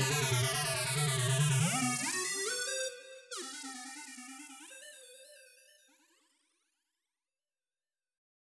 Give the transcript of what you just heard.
Yeah.